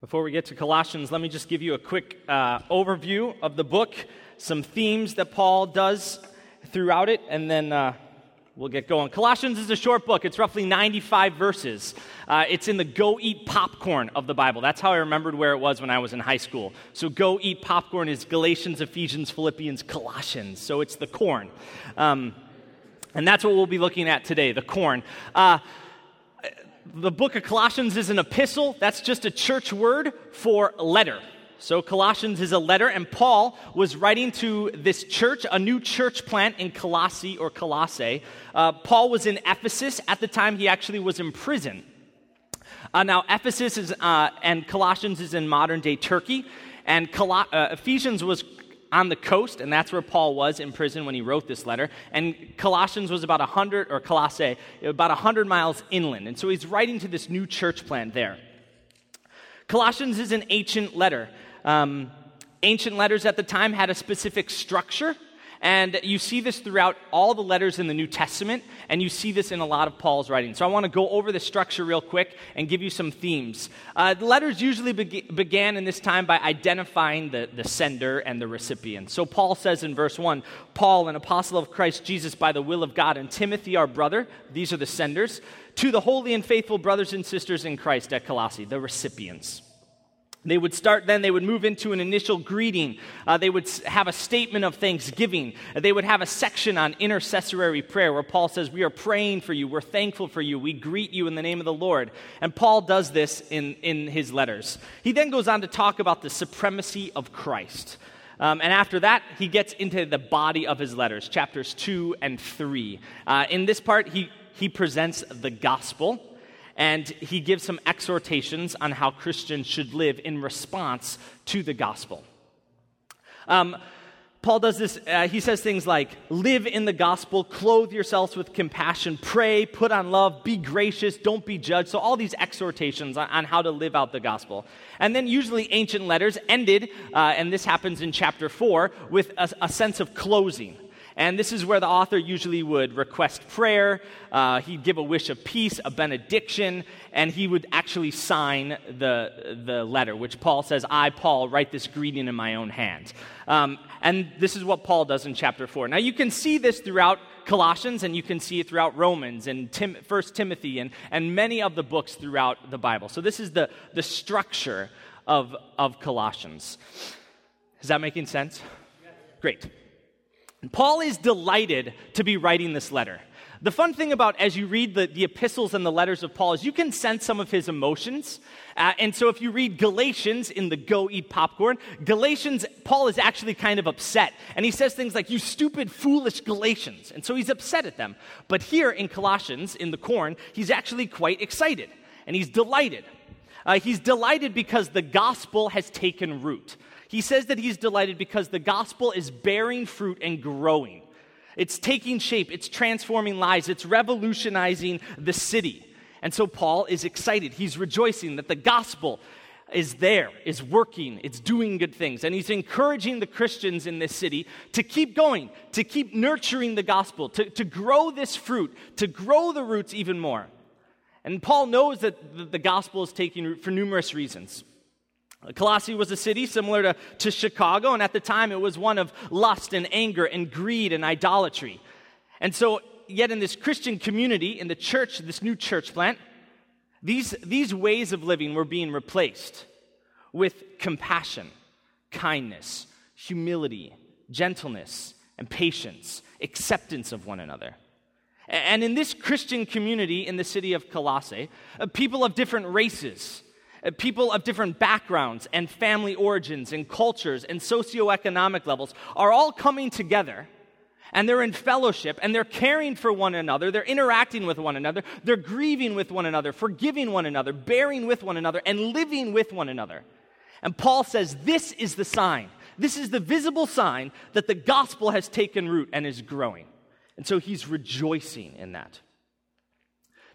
Before we get to Colossians, let me just give you a quick uh, overview of the book, some themes that Paul does throughout it, and then uh, we'll get going. Colossians is a short book, it's roughly 95 verses. Uh, it's in the go eat popcorn of the Bible. That's how I remembered where it was when I was in high school. So, go eat popcorn is Galatians, Ephesians, Philippians, Colossians. So, it's the corn. Um, and that's what we'll be looking at today the corn. Uh, the book of Colossians is an epistle. That's just a church word for letter. So, Colossians is a letter, and Paul was writing to this church, a new church plant in Colossae or Colossae. Uh, Paul was in Ephesus. At the time, he actually was in prison. Uh, now, Ephesus is, uh, and Colossians is in modern day Turkey, and Col- uh, Ephesians was on the coast, and that's where Paul was in prison when he wrote this letter. And Colossians was about 100, or Colossae, about 100 miles inland. And so he's writing to this new church plant there. Colossians is an ancient letter. Um, ancient letters at the time had a specific structure. And you see this throughout all the letters in the New Testament, and you see this in a lot of Paul's writing. So I want to go over the structure real quick and give you some themes. Uh, the letters usually be- began in this time by identifying the, the sender and the recipient. So Paul says in verse 1 Paul, an apostle of Christ Jesus by the will of God, and Timothy, our brother, these are the senders, to the holy and faithful brothers and sisters in Christ at Colossae, the recipients. They would start then, they would move into an initial greeting. Uh, they would have a statement of thanksgiving. They would have a section on intercessory prayer where Paul says, We are praying for you. We're thankful for you. We greet you in the name of the Lord. And Paul does this in, in his letters. He then goes on to talk about the supremacy of Christ. Um, and after that, he gets into the body of his letters, chapters 2 and 3. Uh, in this part, he, he presents the gospel and he gives some exhortations on how Christians should live in response to the gospel. Um, Paul does this, uh, he says things like, live in the gospel, clothe yourselves with compassion, pray, put on love, be gracious, don't be judged. So, all these exhortations on, on how to live out the gospel. And then, usually, ancient letters ended, uh, and this happens in chapter 4, with a, a sense of closing. And this is where the author usually would request prayer, uh, he'd give a wish of peace, a benediction, and he would actually sign the, the letter, which Paul says, I, Paul, write this greeting in my own hand. Um, and this is what Paul does in chapter 4. Now, you can see this throughout Colossians, and you can see it throughout Romans and Tim, 1 Timothy and, and many of the books throughout the Bible. So, this is the, the structure of, of Colossians. Is that making sense? Great. Paul is delighted to be writing this letter. The fun thing about as you read the, the epistles and the letters of Paul is you can sense some of his emotions. Uh, and so if you read Galatians in the Go Eat Popcorn, Galatians, Paul is actually kind of upset. And he says things like, You stupid, foolish Galatians. And so he's upset at them. But here in Colossians, in the corn, he's actually quite excited and he's delighted. Uh, he's delighted because the gospel has taken root. He says that he's delighted because the gospel is bearing fruit and growing. It's taking shape, it's transforming lives, it's revolutionizing the city. And so Paul is excited. He's rejoicing that the gospel is there, is working, it's doing good things. And he's encouraging the Christians in this city to keep going, to keep nurturing the gospel, to, to grow this fruit, to grow the roots even more. And Paul knows that the gospel is taking root for numerous reasons. Colossae was a city similar to, to Chicago, and at the time it was one of lust and anger and greed and idolatry. And so, yet in this Christian community, in the church, this new church plant, these, these ways of living were being replaced with compassion, kindness, humility, gentleness, and patience, acceptance of one another. And in this Christian community in the city of Colossae, uh, people of different races, Uh, people of different backgrounds and family origins and cultures and socioeconomic levels are all coming together and they're in fellowship and they're caring for one another, they're interacting with one another, they're grieving with one another, forgiving one another, bearing with one another, and living with one another. And Paul says this is the sign, this is the visible sign that the gospel has taken root and is growing. And so he's rejoicing in that.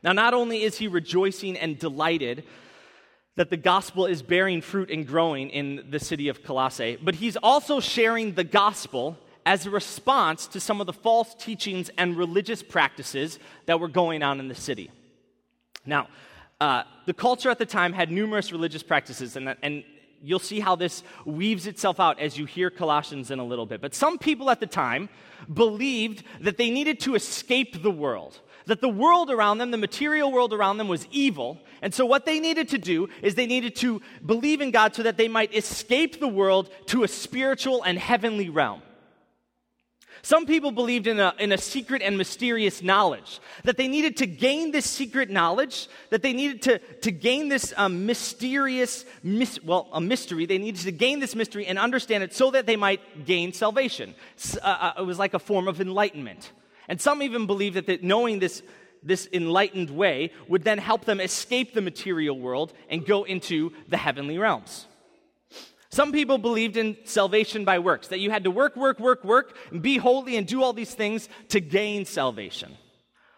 Now, not only is he rejoicing and delighted that the gospel is bearing fruit and growing in the city of Colossae, but he's also sharing the gospel as a response to some of the false teachings and religious practices that were going on in the city. Now, uh, the culture at the time had numerous religious practices, and, and you'll see how this weaves itself out as you hear Colossians in a little bit. But some people at the time believed that they needed to escape the world, that the world around them, the material world around them, was evil. And so, what they needed to do is they needed to believe in God so that they might escape the world to a spiritual and heavenly realm. Some people believed in a, in a secret and mysterious knowledge, that they needed to gain this secret knowledge, that they needed to, to gain this um, mysterious, mis- well, a mystery. They needed to gain this mystery and understand it so that they might gain salvation. Uh, uh, it was like a form of enlightenment. And some even believed that, that knowing this, this enlightened way would then help them escape the material world and go into the heavenly realms. Some people believed in salvation by works, that you had to work, work, work, work, and be holy and do all these things to gain salvation.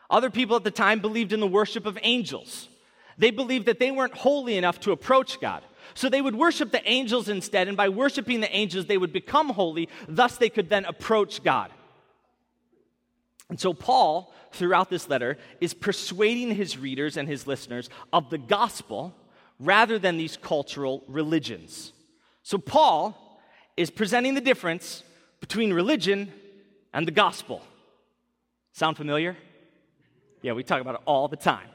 Other people at the time believed in the worship of angels. They believed that they weren't holy enough to approach God. So they would worship the angels instead, and by worshiping the angels, they would become holy. Thus, they could then approach God. And so, Paul, throughout this letter, is persuading his readers and his listeners of the gospel rather than these cultural religions. So, Paul is presenting the difference between religion and the gospel. Sound familiar? Yeah, we talk about it all the time.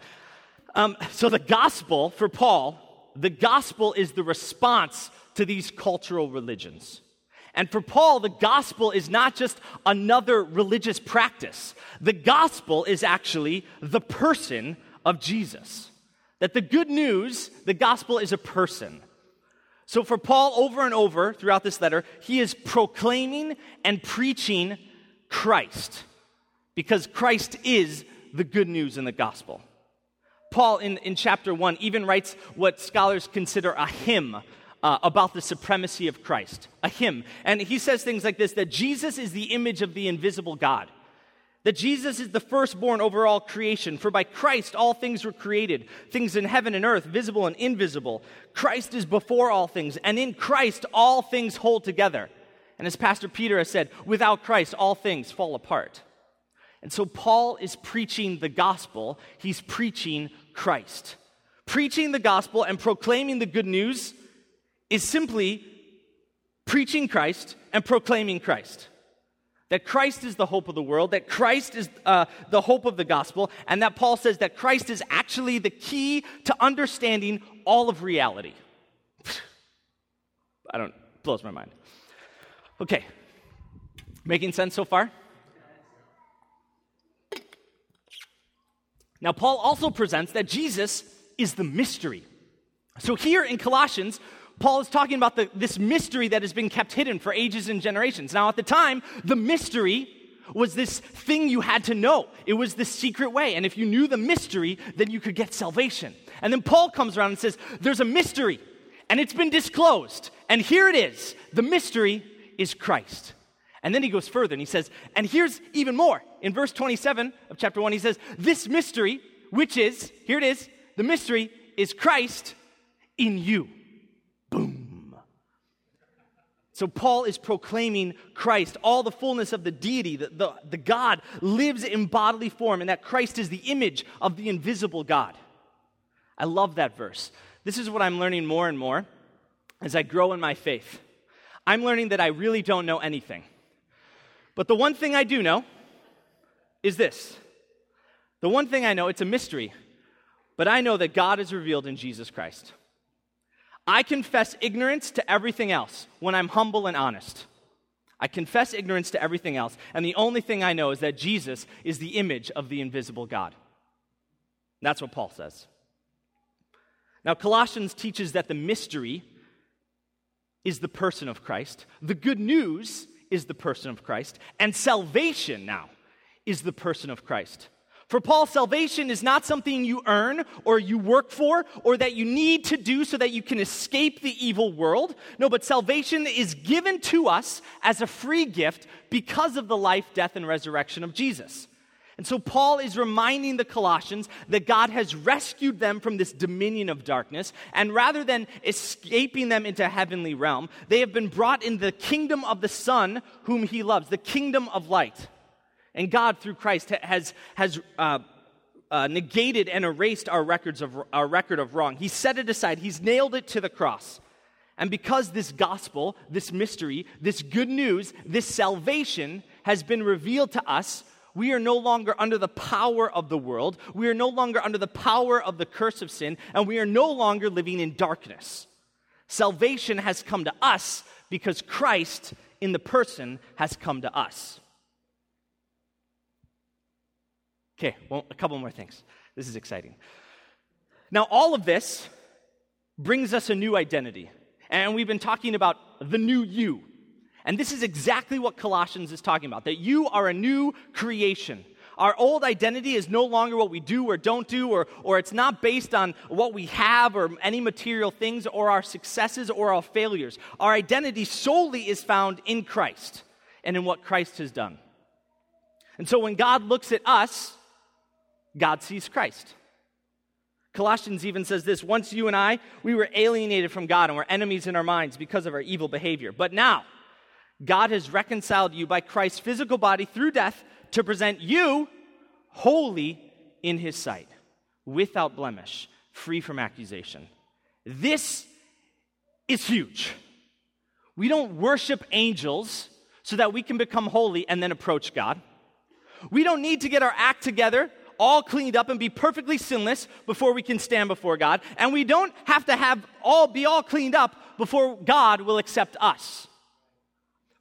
Um, so, the gospel for Paul, the gospel is the response to these cultural religions. And for Paul, the gospel is not just another religious practice. The gospel is actually the person of Jesus. That the good news, the gospel is a person. So, for Paul, over and over throughout this letter, he is proclaiming and preaching Christ because Christ is the good news in the gospel. Paul, in, in chapter 1, even writes what scholars consider a hymn uh, about the supremacy of Christ. A hymn. And he says things like this that Jesus is the image of the invisible God that Jesus is the firstborn over all creation, for by Christ all things were created, things in heaven and earth, visible and invisible. Christ is before all things, and in Christ all things hold together. And as Pastor Peter has said, without Christ all things fall apart. And so Paul is preaching the gospel, he's preaching Christ. Preaching the gospel and proclaiming the good news is simply preaching Christ and proclaiming Christ that Christ is the hope of the world, that Christ is uh, the hope of the gospel, and that Paul says that Christ is actually the key to understanding all of reality. I don't, blows my mind. Okay, making sense so far? Now, Paul also presents that Jesus is the mystery. So, here in Colossians, Paul is talking about the, this mystery that has been kept hidden for ages and generations. Now, at the time, the mystery was this thing you had to know. It was the secret way. And if you knew the mystery, then you could get salvation. And then Paul comes around and says, There's a mystery, and it's been disclosed. And here it is the mystery is Christ. And then he goes further and he says, And here's even more. In verse 27 of chapter 1, he says, This mystery, which is, here it is, the mystery is Christ in you. So Paul is proclaiming Christ, all the fullness of the deity, the, the, the God lives in bodily form, and that Christ is the image of the invisible God. I love that verse. This is what I'm learning more and more as I grow in my faith. I'm learning that I really don't know anything. But the one thing I do know is this the one thing I know, it's a mystery, but I know that God is revealed in Jesus Christ. I confess ignorance to everything else when I'm humble and honest. I confess ignorance to everything else, and the only thing I know is that Jesus is the image of the invisible God. That's what Paul says. Now, Colossians teaches that the mystery is the person of Christ, the good news is the person of Christ, and salvation now is the person of Christ. For Paul, salvation is not something you earn or you work for or that you need to do so that you can escape the evil world. No, but salvation is given to us as a free gift because of the life, death, and resurrection of Jesus. And so Paul is reminding the Colossians that God has rescued them from this dominion of darkness, and rather than escaping them into heavenly realm, they have been brought in the kingdom of the Son whom he loves, the kingdom of light. And God, through Christ, has, has uh, uh, negated and erased our, records of, our record of wrong. He set it aside, He's nailed it to the cross. And because this gospel, this mystery, this good news, this salvation has been revealed to us, we are no longer under the power of the world. We are no longer under the power of the curse of sin, and we are no longer living in darkness. Salvation has come to us because Christ in the person has come to us. Okay, well, a couple more things. This is exciting. Now, all of this brings us a new identity. And we've been talking about the new you. And this is exactly what Colossians is talking about that you are a new creation. Our old identity is no longer what we do or don't do, or, or it's not based on what we have or any material things or our successes or our failures. Our identity solely is found in Christ and in what Christ has done. And so when God looks at us, God sees Christ. Colossians even says this once you and I, we were alienated from God and were enemies in our minds because of our evil behavior. But now, God has reconciled you by Christ's physical body through death to present you holy in his sight, without blemish, free from accusation. This is huge. We don't worship angels so that we can become holy and then approach God. We don't need to get our act together all cleaned up and be perfectly sinless before we can stand before God. And we don't have to have all be all cleaned up before God will accept us.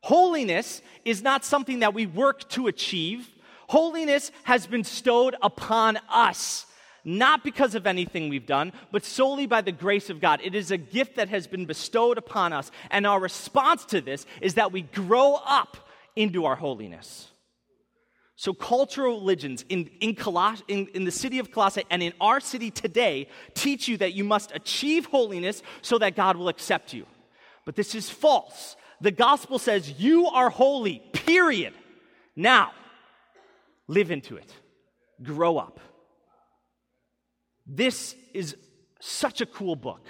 Holiness is not something that we work to achieve. Holiness has been bestowed upon us, not because of anything we've done, but solely by the grace of God. It is a gift that has been bestowed upon us, and our response to this is that we grow up into our holiness. So, cultural religions in, in, Coloss- in, in, the city of Colossae and in our city today teach you that you must achieve holiness so that God will accept you. But this is false. The gospel says you are holy, period. Now, live into it, grow up. This is such a cool book.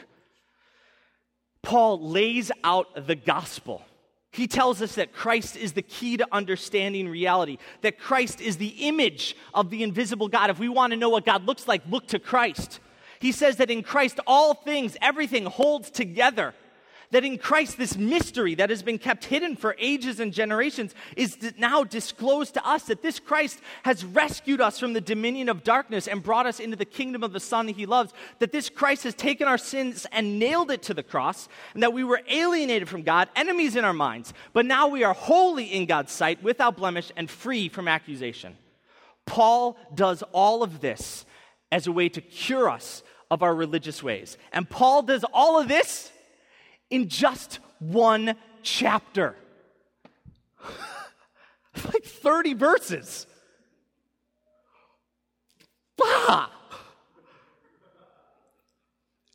Paul lays out the gospel he tells us that Christ is the key to understanding reality, that Christ is the image of the invisible God. If we want to know what God looks like, look to Christ. He says that in Christ, all things, everything holds together that in Christ, this mystery that has been kept hidden for ages and generations is now disclosed to us that this Christ has rescued us from the dominion of darkness and brought us into the kingdom of the Son that he loves. That this Christ has taken our sins and nailed it to the cross, and that we were alienated from God, enemies in our minds, but now we are holy in God's sight, without blemish, and free from accusation. Paul does all of this as a way to cure us of our religious ways. And Paul does all of this in just one chapter. like 30 verses. Bah!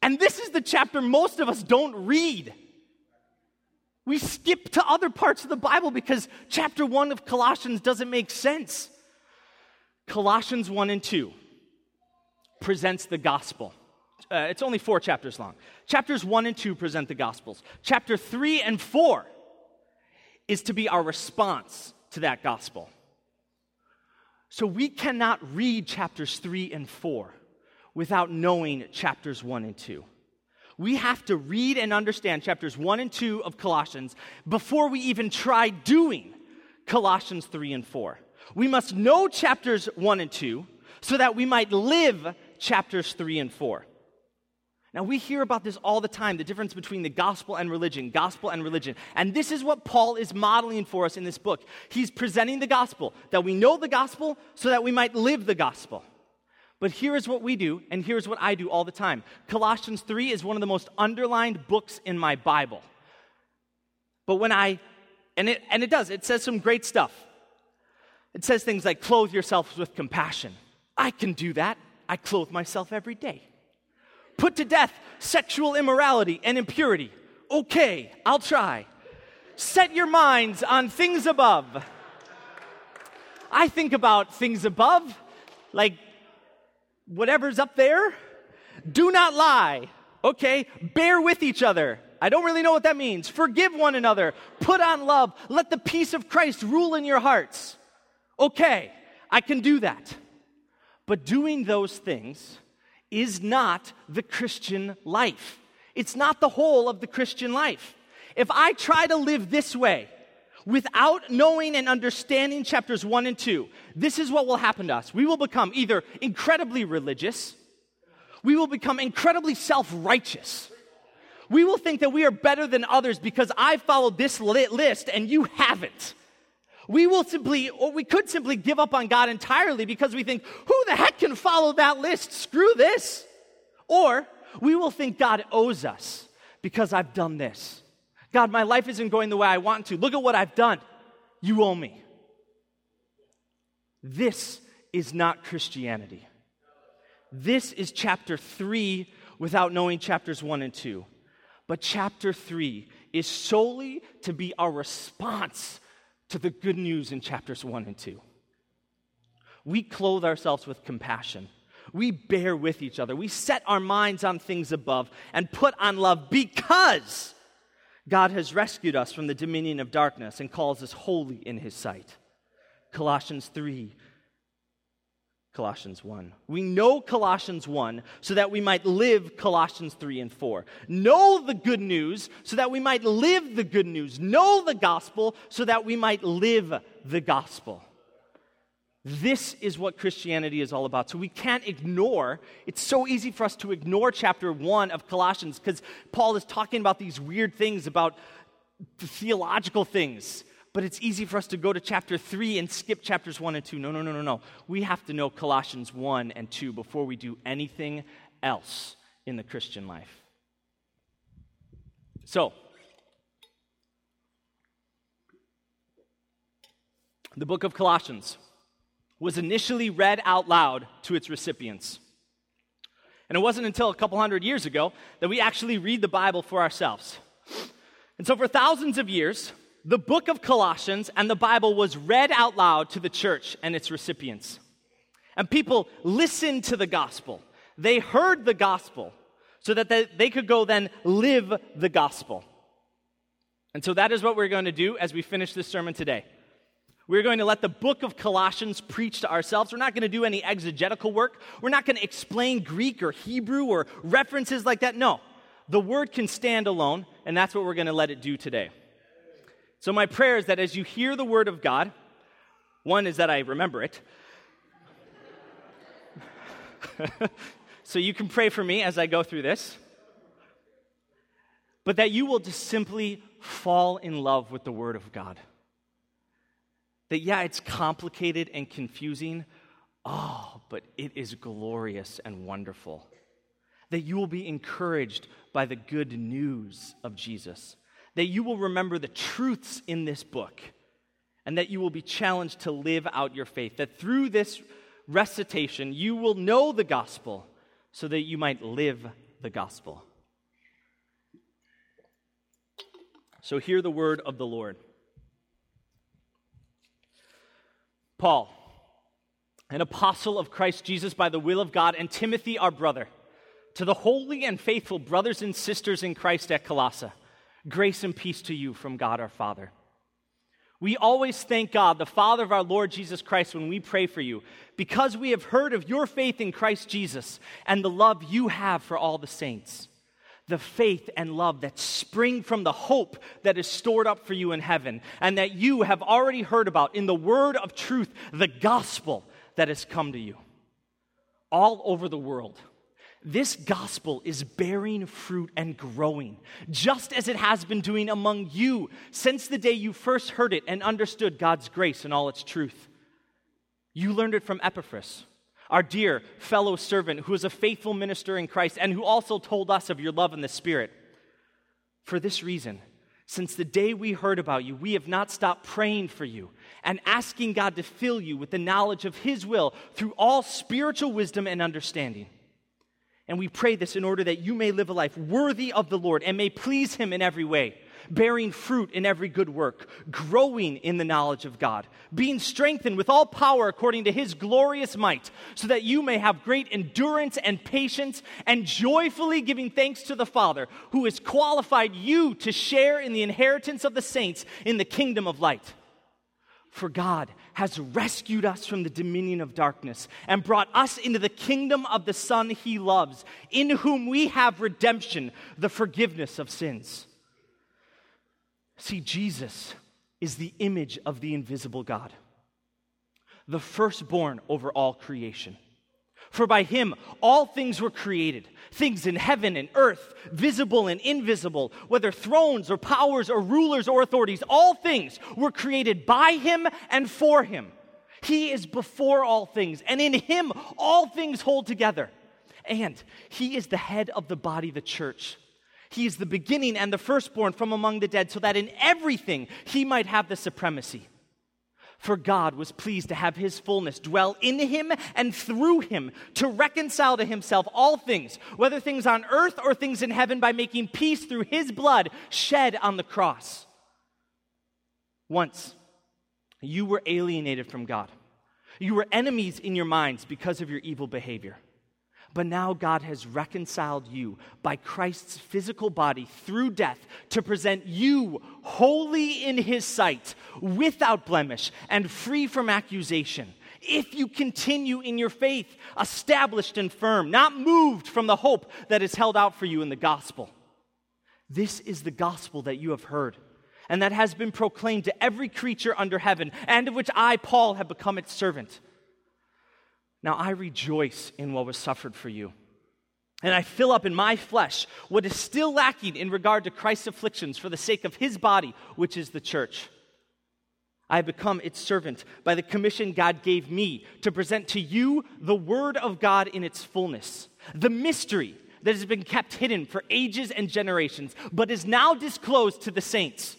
And this is the chapter most of us don't read. We skip to other parts of the Bible because chapter 1 of Colossians doesn't make sense. Colossians 1 and 2 presents the gospel uh, it's only four chapters long. Chapters one and two present the Gospels. Chapter three and four is to be our response to that gospel. So we cannot read chapters three and four without knowing chapters one and two. We have to read and understand chapters one and two of Colossians before we even try doing Colossians three and four. We must know chapters one and two so that we might live chapters three and four. Now, we hear about this all the time the difference between the gospel and religion, gospel and religion. And this is what Paul is modeling for us in this book. He's presenting the gospel, that we know the gospel so that we might live the gospel. But here is what we do, and here's what I do all the time. Colossians 3 is one of the most underlined books in my Bible. But when I, and it, and it does, it says some great stuff. It says things like, clothe yourselves with compassion. I can do that. I clothe myself every day. Put to death sexual immorality and impurity. Okay, I'll try. Set your minds on things above. I think about things above, like whatever's up there. Do not lie. Okay, bear with each other. I don't really know what that means. Forgive one another. Put on love. Let the peace of Christ rule in your hearts. Okay, I can do that. But doing those things is not the Christian life. It's not the whole of the Christian life. If I try to live this way without knowing and understanding chapters one and two, this is what will happen to us. We will become either incredibly religious, we will become incredibly self righteous. We will think that we are better than others because I followed this list and you haven't. We will simply, or we could simply give up on God entirely because we think, who the heck can follow that list? Screw this. Or we will think God owes us because I've done this. God, my life isn't going the way I want to. Look at what I've done. You owe me. This is not Christianity. This is chapter three without knowing chapters one and two. But chapter three is solely to be our response to the good news in chapters 1 and 2. We clothe ourselves with compassion. We bear with each other. We set our minds on things above and put on love because God has rescued us from the dominion of darkness and calls us holy in his sight. Colossians 3 Colossians 1. We know Colossians 1 so that we might live Colossians 3 and 4. Know the good news so that we might live the good news. Know the gospel so that we might live the gospel. This is what Christianity is all about. So we can't ignore, it's so easy for us to ignore chapter 1 of Colossians because Paul is talking about these weird things, about theological things but it's easy for us to go to chapter 3 and skip chapters 1 and 2. No, no, no, no, no. We have to know Colossians 1 and 2 before we do anything else in the Christian life. So, the book of Colossians was initially read out loud to its recipients. And it wasn't until a couple hundred years ago that we actually read the Bible for ourselves. And so, for thousands of years, the book of Colossians and the Bible was read out loud to the church and its recipients. And people listened to the gospel. They heard the gospel so that they, could go then live the gospel. And so that is what we're going to do as we finish this sermon today. We're going to let the book of Colossians preach to ourselves. We're not going to do any exegetical work. We're not going to explain Greek or Hebrew or references like that. No, the word can stand alone, and that's what we're going to let it do today. So, my prayer is that as you hear the word of God, one is that I remember it. so, you can pray for me as I go through this. But that you will just simply fall in love with the word of God. That, yeah, it's complicated and confusing. Oh, but it is glorious and wonderful. That you will be encouraged by the good news of Jesus that you will remember the truths in this book and that you will be challenged to live out your faith. That through this recitation, you will know the gospel so that you might live the gospel. So, hear the word of the Lord. Paul, an apostle of Christ Jesus by the will of God, and Timothy, our brother, to the holy and faithful brothers and sisters in Christ at Colossae Grace and peace to you from God our Father. We always thank God, the Father of our Lord Jesus Christ, when we pray for you, because we have heard of your faith in Christ Jesus and the love you have for all the saints. The faith and love that spring from the hope that is stored up for you in heaven, and that you have already heard about in the word of truth, the gospel that has come to you all over the world this gospel is bearing fruit and growing, just as it has been doing among you since the day you first heard it and understood God's grace and all its truth. You learned it from Epaphras, our dear fellow servant who is a faithful minister in Christ and who also told us of your love in the Spirit. For this reason, since the day we heard about you, we have not stopped praying for you and asking God to fill you with the knowledge of His will through all spiritual wisdom and understanding and we pray this in order that you may live a life worthy of the Lord and may please Him in every way, bearing fruit in every good work, growing in the knowledge of God, being strengthened with all power according to His glorious might, so that you may have great endurance and patience, and joyfully giving thanks to the Father who has qualified you to share in the inheritance of the saints in the kingdom of light. For God has rescued us from the dominion of darkness and brought us into the kingdom of the Son he loves, in whom we have redemption, the forgiveness of sins. See, Jesus is the image of the invisible God, the firstborn over all creation. For by him all things were created, things in heaven and earth, visible and invisible, whether thrones or powers or rulers or authorities, all things were created by him and for him. He is before all things, and in him all things hold together. And he is the head of the body, the church. He is the beginning and the firstborn from among the dead, so that in everything he might have the supremacy. For God was pleased to have his fullness dwell in him and through him to reconcile to himself all things, whether things on earth or things in heaven, by making peace through his blood shed on the cross. Once, you were alienated from God. You were enemies in your minds because of your evil behavior. But now God has reconciled you by Christ's physical body through death to present you holy in his sight, without blemish, and free from accusation. If you continue in your faith, established and firm, not moved from the hope that is held out for you in the gospel. This is the gospel that you have heard and that has been proclaimed to every creature under heaven, and of which I, Paul, have become its servant. Now I rejoice in what was suffered for you. And I fill up in my flesh what is still lacking in regard to Christ's afflictions for the sake of his body, which is the church. I have become its servant by the commission God gave me to present to you the word of God in its fullness, the mystery that has been kept hidden for ages and generations, but is now disclosed to the saints.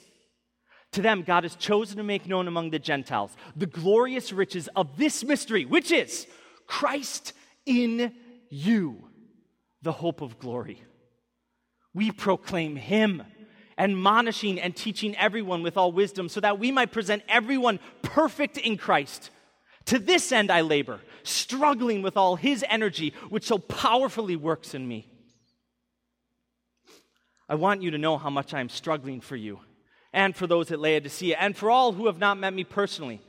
To them, God has chosen to make known among the Gentiles the glorious riches of this mystery, which is Christ in you, the hope of glory. We proclaim him, admonishing and teaching everyone with all wisdom, so that we might present everyone perfect in Christ. To this end I labor, struggling with all his energy, which so powerfully works in me. I want you to know how much I'm struggling for you, and for those at Laodicea, and for all who have not met me personally.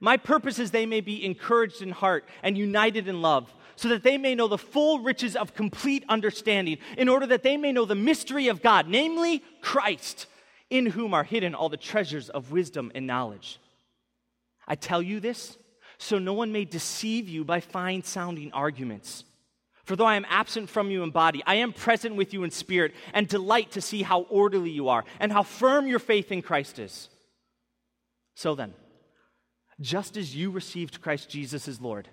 My purpose is they may be encouraged in heart and united in love, so that they may know the full riches of complete understanding, in order that they may know the mystery of God, namely Christ, in whom are hidden all the treasures of wisdom and knowledge. I tell you this so no one may deceive you by fine sounding arguments. For though I am absent from you in body, I am present with you in spirit, and delight to see how orderly you are, and how firm your faith in Christ is. So then, just as you received Christ Jesus as Lord.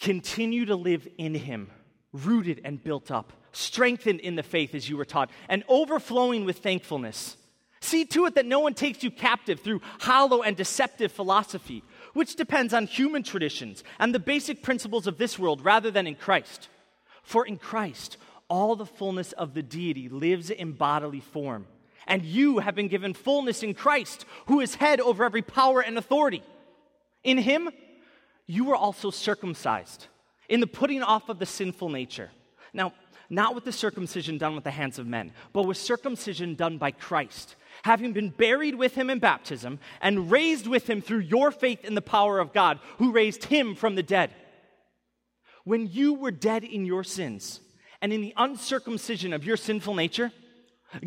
Continue to live in him, rooted and built up, strengthened in the faith as you were taught, and overflowing with thankfulness. See to it that no one takes you captive through hollow and deceptive philosophy, which depends on human traditions and the basic principles of this world rather than in Christ. For in Christ, all the fullness of the deity lives in bodily form. And you have been given fullness in Christ, who is head over every power and authority. In him, you were also circumcised in the putting off of the sinful nature. Now, not with the circumcision done with the hands of men, but with circumcision done by Christ, having been buried with him in baptism and raised with him through your faith in the power of God, who raised him from the dead. When you were dead in your sins and in the uncircumcision of your sinful nature,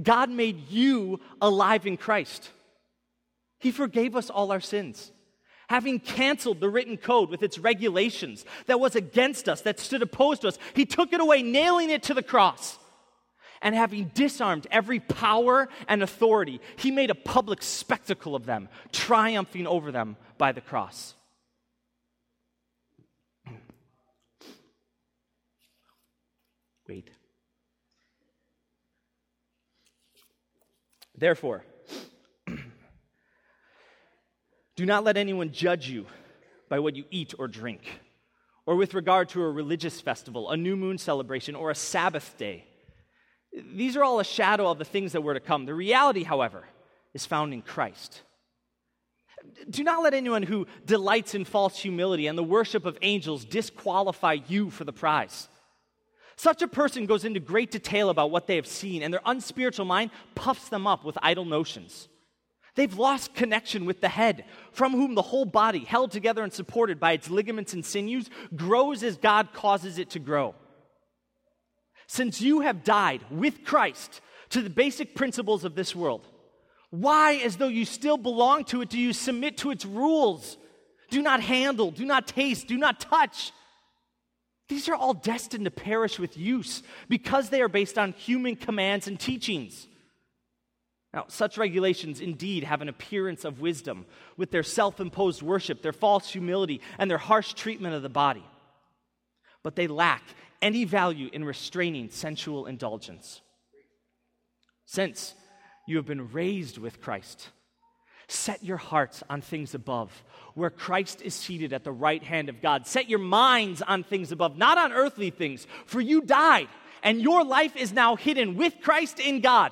God made you alive in Christ. He forgave us all our sins having canceled the written code with its regulations that was against us, that stood opposed to us, he took it away, nailing it to the cross. And having disarmed every power and authority, he made a public spectacle of them, triumphing over them by the cross. Wait. Therefore, do not let anyone judge you by what you eat or drink, or with regard to a religious festival, a new moon celebration, or a Sabbath day. These are all a shadow of the things that were to come. The reality, however, is found in Christ. Do not let anyone who delights in false humility and the worship of angels disqualify you for the prize. Such a person goes into great detail about what they have seen, and their unspiritual mind puffs them up with idle notions. They've lost connection with the head, from whom the whole body, held together and supported by its ligaments and sinews, grows as God causes it to grow. Since you have died with Christ to the basic principles of this world, why, as though you still belong to it, do you submit to its rules? Do not handle, do not taste, do not touch. These are all destined to perish with use because they are based on human commands and teachings. Now, such regulations indeed have an appearance of wisdom with their self imposed worship, their false humility, and their harsh treatment of the body. But they lack any value in restraining sensual indulgence. Since you have been raised with Christ, set your hearts on things above, where Christ is seated at the right hand of God. Set your minds on things above, not on earthly things, for you died, and your life is now hidden with Christ in God.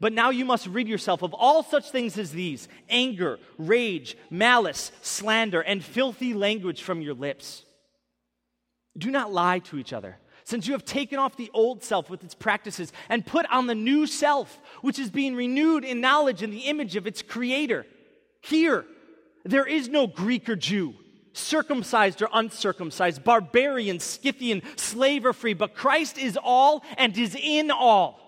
But now you must rid yourself of all such things as these anger, rage, malice, slander, and filthy language from your lips. Do not lie to each other, since you have taken off the old self with its practices and put on the new self, which is being renewed in knowledge in the image of its creator. Here, there is no Greek or Jew, circumcised or uncircumcised, barbarian, Scythian, slave or free, but Christ is all and is in all.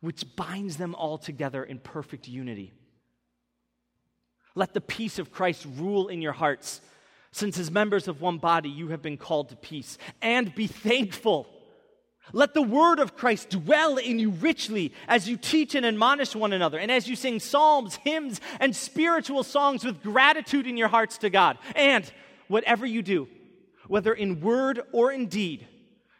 which binds them all together in perfect unity. Let the peace of Christ rule in your hearts, since as members of one body you have been called to peace. And be thankful. Let the word of Christ dwell in you richly as you teach and admonish one another, and as you sing psalms, hymns, and spiritual songs with gratitude in your hearts to God. And whatever you do, whether in word or in deed,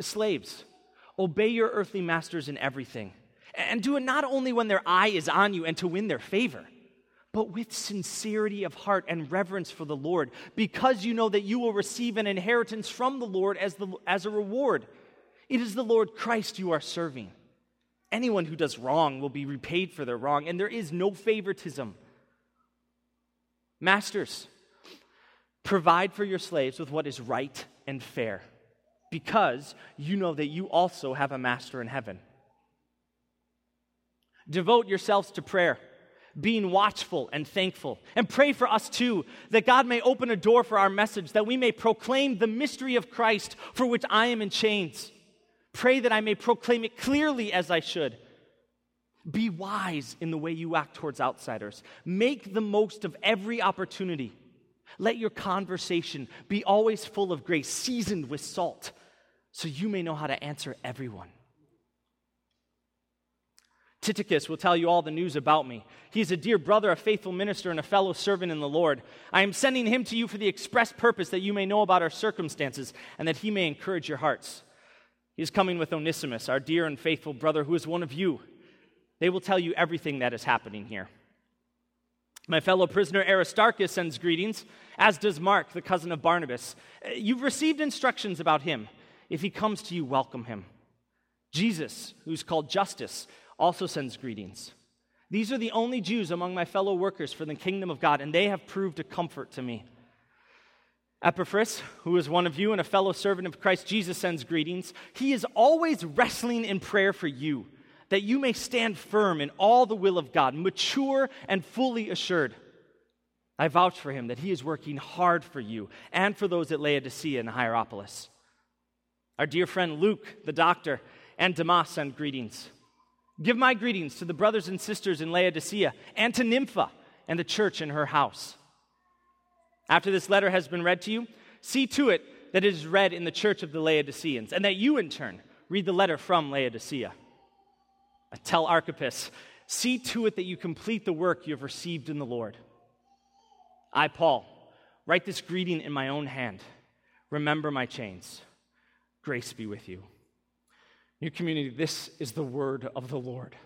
Slaves, obey your earthly masters in everything. And do it not only when their eye is on you and to win their favor, but with sincerity of heart and reverence for the Lord, because you know that you will receive an inheritance from the Lord as, the, as a reward. It is the Lord Christ you are serving. Anyone who does wrong will be repaid for their wrong, and there is no favoritism. Masters, provide for your slaves with what is right and fair because you know that you also have a master in heaven. Devote yourselves to prayer, being watchful and thankful. And pray for us too, that God may open a door for our message, that we may proclaim the mystery of Christ for which I am in chains. Pray that I may proclaim it clearly as I should. Be wise in the way you act towards outsiders. Make the most of every opportunity. Let your conversation be always full of grace, seasoned with salt so you may know how to answer everyone. Tychicus will tell you all the news about me. He is a dear brother, a faithful minister, and a fellow servant in the Lord. I am sending him to you for the express purpose that you may know about our circumstances and that he may encourage your hearts. He is coming with Onesimus, our dear and faithful brother, who is one of you. They will tell you everything that is happening here. My fellow prisoner Aristarchus sends greetings, as does Mark, the cousin of Barnabas. Uh, you've received instructions about him. If he comes to you, welcome him. Jesus, who's called Justus, also sends greetings. These are the only Jews among my fellow workers for the kingdom of God, and they have proved a comfort to me. Epaphras, who is one of you and a fellow servant of Christ Jesus, sends greetings. He is always wrestling in prayer for you, that you may stand firm in all the will of God, mature and fully assured. I vouch for him that he is working hard for you and for those at Laodicea and Hierapolis. Our dear friend Luke, the doctor, and Demas send greetings. Give my greetings to the brothers and sisters in Laodicea and to Nympha and the church in her house. After this letter has been read to you, see to it that it is read in the church of the Laodiceans, and that you, in turn, read the letter from Laodicea. Tell Archippus, see to it that you complete the work you have received in the Lord. I, Paul, write this greeting in my own hand. Remember my chains. Grace be with you. New community, this is the word of the Lord.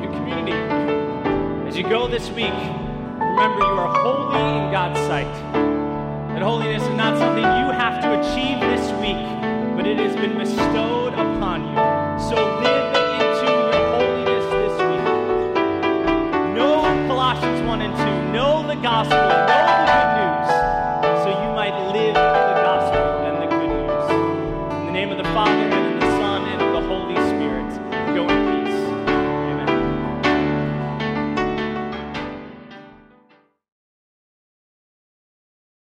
New community, as you go this week, remember you are holy in God's sight. That holiness is not something you have to achieve this week it has been bestowed upon you. So live